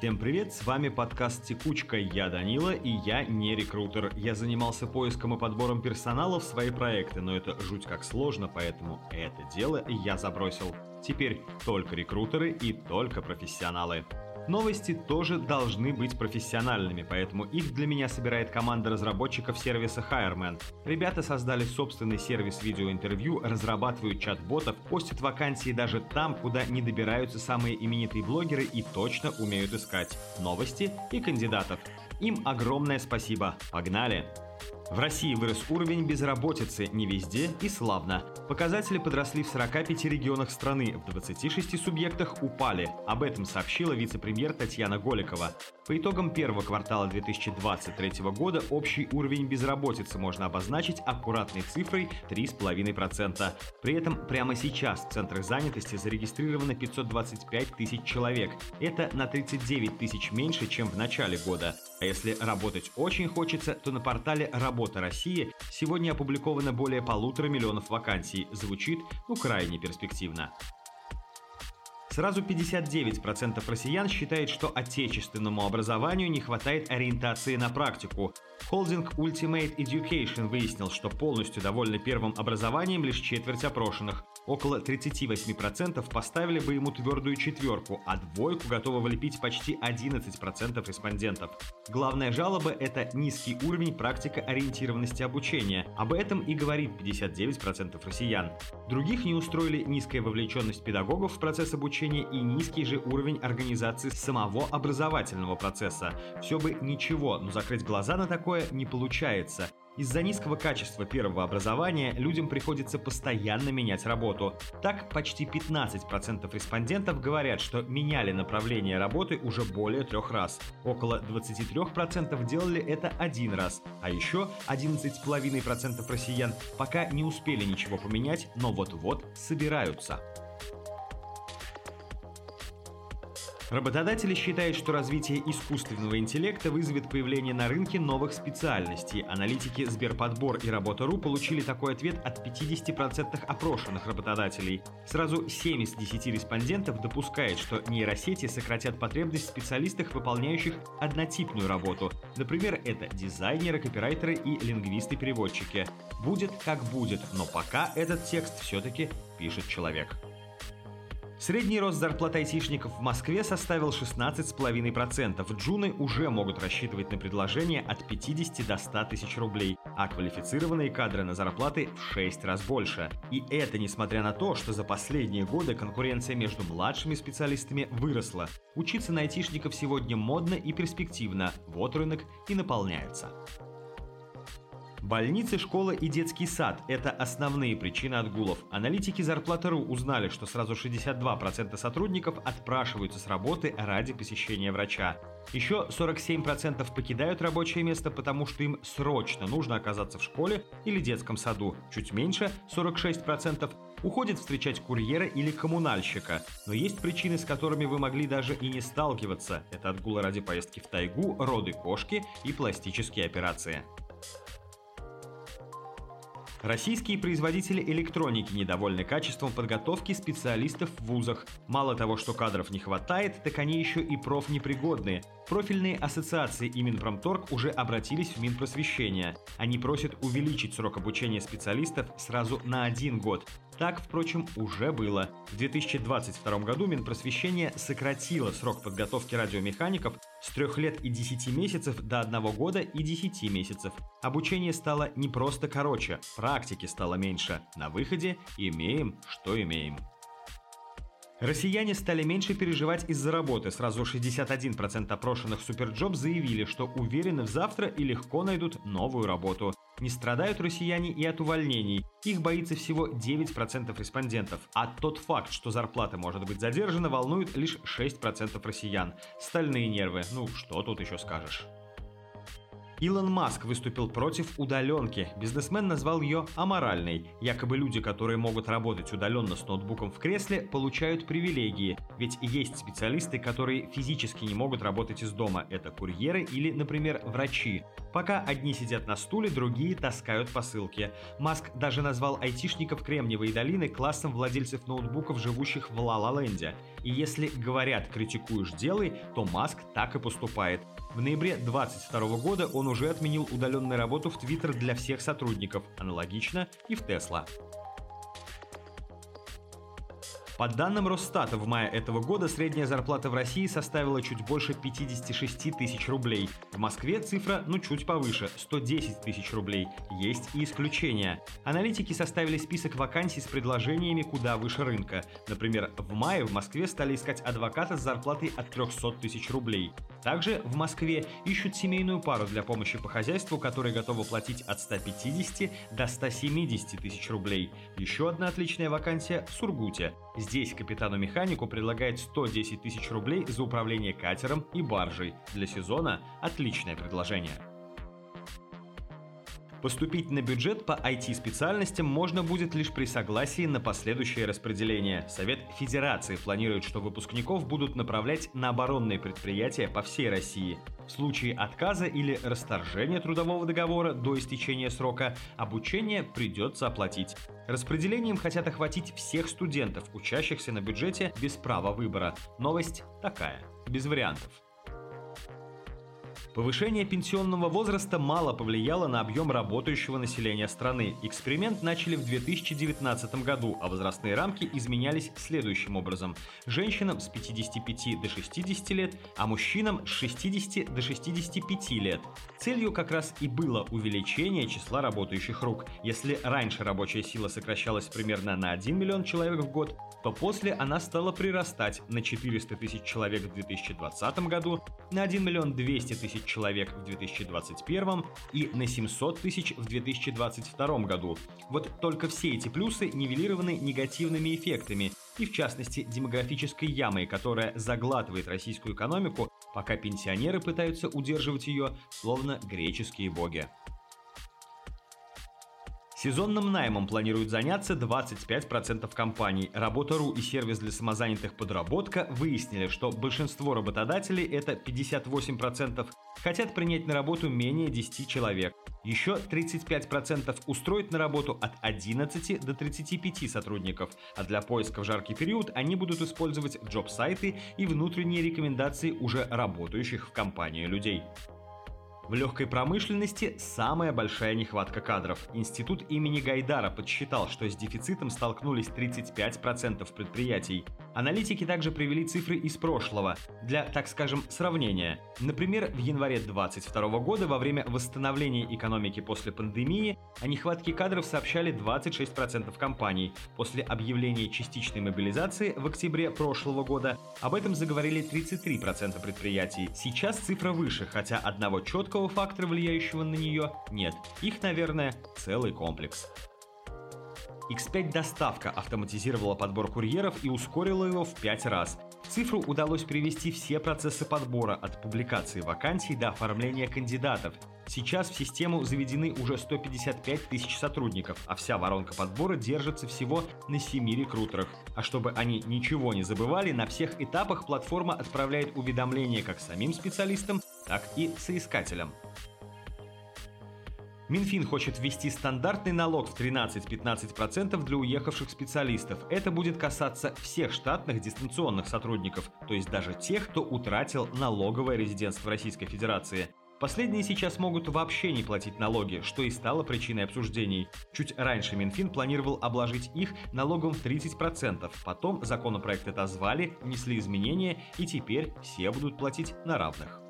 Всем привет, с вами подкаст «Текучка», я Данила, и я не рекрутер. Я занимался поиском и подбором персонала в свои проекты, но это жуть как сложно, поэтому это дело я забросил. Теперь только рекрутеры и только профессионалы. Новости тоже должны быть профессиональными, поэтому их для меня собирает команда разработчиков сервиса Hireman. Ребята создали собственный сервис видеоинтервью, разрабатывают чат-ботов, постят вакансии даже там, куда не добираются самые именитые блогеры и точно умеют искать новости и кандидатов. Им огромное спасибо. Погнали! В России вырос уровень безработицы не везде и славно. Показатели подросли в 45 регионах страны, в 26 субъектах упали. Об этом сообщила вице-премьер Татьяна Голикова. По итогам первого квартала 2023 года общий уровень безработицы можно обозначить аккуратной цифрой 3,5%. При этом прямо сейчас в центрах занятости зарегистрировано 525 тысяч человек. Это на 39 тысяч меньше, чем в начале года. А если работать очень хочется, то на портале «Работа России» сегодня опубликовано более полутора миллионов вакансий. Звучит, ну, крайне перспективно. Сразу 59% россиян считает, что отечественному образованию не хватает ориентации на практику. Холдинг Ultimate Education выяснил, что полностью довольны первым образованием лишь четверть опрошенных. Около 38% поставили бы ему твердую четверку, а двойку готовы влепить почти 11% респондентов. Главная жалоба – это низкий уровень практика-ориентированности обучения. Об этом и говорит 59% россиян. Других не устроили низкая вовлеченность педагогов в процесс обучения и низкий же уровень организации самого образовательного процесса. Все бы ничего, но закрыть глаза на такое не получается. Из-за низкого качества первого образования людям приходится постоянно менять работу. Так, почти 15% респондентов говорят, что меняли направление работы уже более трех раз. Около 23% делали это один раз. А еще 11,5% россиян пока не успели ничего поменять, но вот-вот собираются. Работодатели считают, что развитие искусственного интеллекта вызовет появление на рынке новых специальностей. Аналитики Сберподбор и Работа.ру получили такой ответ от 50% опрошенных работодателей. Сразу 7 из 10 респондентов допускает, что нейросети сократят потребность в специалистах, выполняющих однотипную работу. Например, это дизайнеры, копирайтеры и лингвисты-переводчики. Будет как будет, но пока этот текст все-таки пишет человек. Средний рост зарплат айтишников в Москве составил 16,5%. Джуны уже могут рассчитывать на предложения от 50 до 100 тысяч рублей, а квалифицированные кадры на зарплаты в 6 раз больше. И это несмотря на то, что за последние годы конкуренция между младшими специалистами выросла. Учиться на айтишников сегодня модно и перспективно, вот рынок и наполняется. Больницы, школа и детский сад – это основные причины отгулов. Аналитики Зарплата.ру узнали, что сразу 62% сотрудников отпрашиваются с работы ради посещения врача. Еще 47% покидают рабочее место, потому что им срочно нужно оказаться в школе или детском саду. Чуть меньше – 46% уходят встречать курьера или коммунальщика. Но есть причины, с которыми вы могли даже и не сталкиваться. Это отгулы ради поездки в тайгу, роды кошки и пластические операции. Российские производители электроники недовольны качеством подготовки специалистов в вузах. Мало того, что кадров не хватает, так они еще и профнепригодные. Профильные ассоциации и Минпромторг уже обратились в Минпросвещение. Они просят увеличить срок обучения специалистов сразу на один год. Так, впрочем, уже было. В 2022 году Минпросвещение сократило срок подготовки радиомехаников с 3 лет и 10 месяцев до 1 года и 10 месяцев. Обучение стало не просто короче, практики стало меньше. На выходе имеем, что имеем. Россияне стали меньше переживать из-за работы. Сразу 61% опрошенных Суперджоb заявили, что уверены в завтра и легко найдут новую работу. Не страдают россияне и от увольнений. Их боится всего 9% респондентов. А тот факт, что зарплата может быть задержана, волнует лишь 6% россиян. Стальные нервы. Ну, что тут еще скажешь? Илон Маск выступил против удаленки. Бизнесмен назвал ее аморальной. Якобы люди, которые могут работать удаленно с ноутбуком в кресле, получают привилегии. Ведь есть специалисты, которые физически не могут работать из дома. Это курьеры или, например, врачи. Пока одни сидят на стуле, другие таскают посылки. Маск даже назвал айтишников Кремниевой долины классом владельцев ноутбуков, живущих в Ла-Ла-Ленде. И если говорят «критикуешь, делай», то Маск так и поступает. В ноябре 2022 года он уже отменил удаленную работу в Twitter для всех сотрудников, аналогично и в Tesla. По данным Росстата, в мае этого года средняя зарплата в России составила чуть больше 56 тысяч рублей. В Москве цифра, ну, чуть повыше – 110 тысяч рублей. Есть и исключения. Аналитики составили список вакансий с предложениями куда выше рынка. Например, в мае в Москве стали искать адвоката с зарплатой от 300 тысяч рублей. Также в Москве ищут семейную пару для помощи по хозяйству, которые готовы платить от 150 до 170 тысяч рублей. Еще одна отличная вакансия в Сургуте. Здесь капитану-механику предлагает 110 тысяч рублей за управление катером и баржей. Для сезона отличное предложение. Поступить на бюджет по IT-специальностям можно будет лишь при согласии на последующее распределение. Совет Федерации планирует, что выпускников будут направлять на оборонные предприятия по всей России. В случае отказа или расторжения трудового договора до истечения срока обучение придется оплатить. Распределением хотят охватить всех студентов, учащихся на бюджете без права выбора. Новость такая, без вариантов. Повышение пенсионного возраста мало повлияло на объем работающего населения страны. Эксперимент начали в 2019 году, а возрастные рамки изменялись следующим образом. Женщинам с 55 до 60 лет, а мужчинам с 60 до 65 лет. Целью как раз и было увеличение числа работающих рук. Если раньше рабочая сила сокращалась примерно на 1 миллион человек в год, то после она стала прирастать на 400 тысяч человек в 2020 году, на 1 миллион 200 тысяч человек в 2021 и на 700 тысяч в 2022 году. Вот только все эти плюсы нивелированы негативными эффектами, и в частности демографической ямой, которая заглатывает российскую экономику, пока пенсионеры пытаются удерживать ее, словно греческие боги. Сезонным наймом планируют заняться 25% компаний. Работа.ру и сервис для самозанятых подработка выяснили, что большинство работодателей, это 58%, хотят принять на работу менее 10 человек. Еще 35% устроить на работу от 11 до 35 сотрудников, а для поиска в жаркий период они будут использовать джоб-сайты и внутренние рекомендации уже работающих в компании людей. В легкой промышленности самая большая нехватка кадров. Институт имени Гайдара подсчитал, что с дефицитом столкнулись 35% предприятий. Аналитики также привели цифры из прошлого для, так скажем, сравнения. Например, в январе 2022 года во время восстановления экономики после пандемии о нехватке кадров сообщали 26% компаний. После объявления частичной мобилизации в октябре прошлого года об этом заговорили 33% предприятий. Сейчас цифра выше, хотя одного четкого одного фактора, влияющего на нее, нет. Их, наверное, целый комплекс. X5 доставка автоматизировала подбор курьеров и ускорила его в 5 раз. В цифру удалось привести все процессы подбора от публикации вакансий до оформления кандидатов. Сейчас в систему заведены уже 155 тысяч сотрудников, а вся воронка подбора держится всего на 7 рекрутерах. А чтобы они ничего не забывали, на всех этапах платформа отправляет уведомления как самим специалистам, так и соискателям. Минфин хочет ввести стандартный налог в 13-15% для уехавших специалистов. Это будет касаться всех штатных дистанционных сотрудников, то есть даже тех, кто утратил налоговое резидентство Российской Федерации. Последние сейчас могут вообще не платить налоги, что и стало причиной обсуждений. Чуть раньше Минфин планировал обложить их налогом в 30%, потом законопроект отозвали, внесли изменения и теперь все будут платить на равных.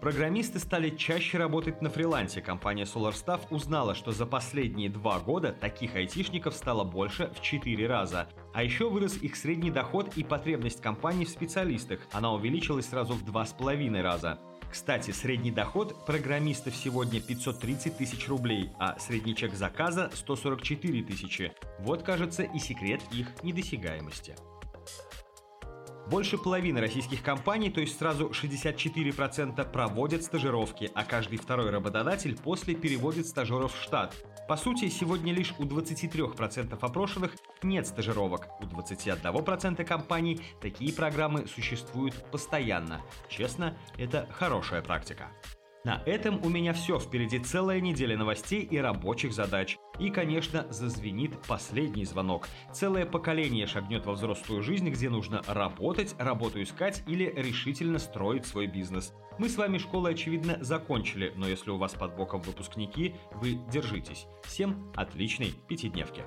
Программисты стали чаще работать на фрилансе. Компания SolarStaff узнала, что за последние два года таких айтишников стало больше в 4 раза. А еще вырос их средний доход и потребность компании в специалистах. Она увеличилась сразу в 2,5 раза. Кстати, средний доход программистов сегодня 530 тысяч рублей, а средний чек заказа 144 тысячи. Вот, кажется, и секрет их недосягаемости. Больше половины российских компаний, то есть сразу 64% проводят стажировки, а каждый второй работодатель после переводит стажеров в штат. По сути, сегодня лишь у 23% опрошенных нет стажировок, у 21% компаний такие программы существуют постоянно. Честно, это хорошая практика. На этом у меня все. Впереди целая неделя новостей и рабочих задач. И, конечно, зазвенит последний звонок. Целое поколение шагнет во взрослую жизнь, где нужно работать, работу искать или решительно строить свой бизнес. Мы с вами школы, очевидно, закончили, но если у вас под боком выпускники, вы держитесь. Всем отличной пятидневки.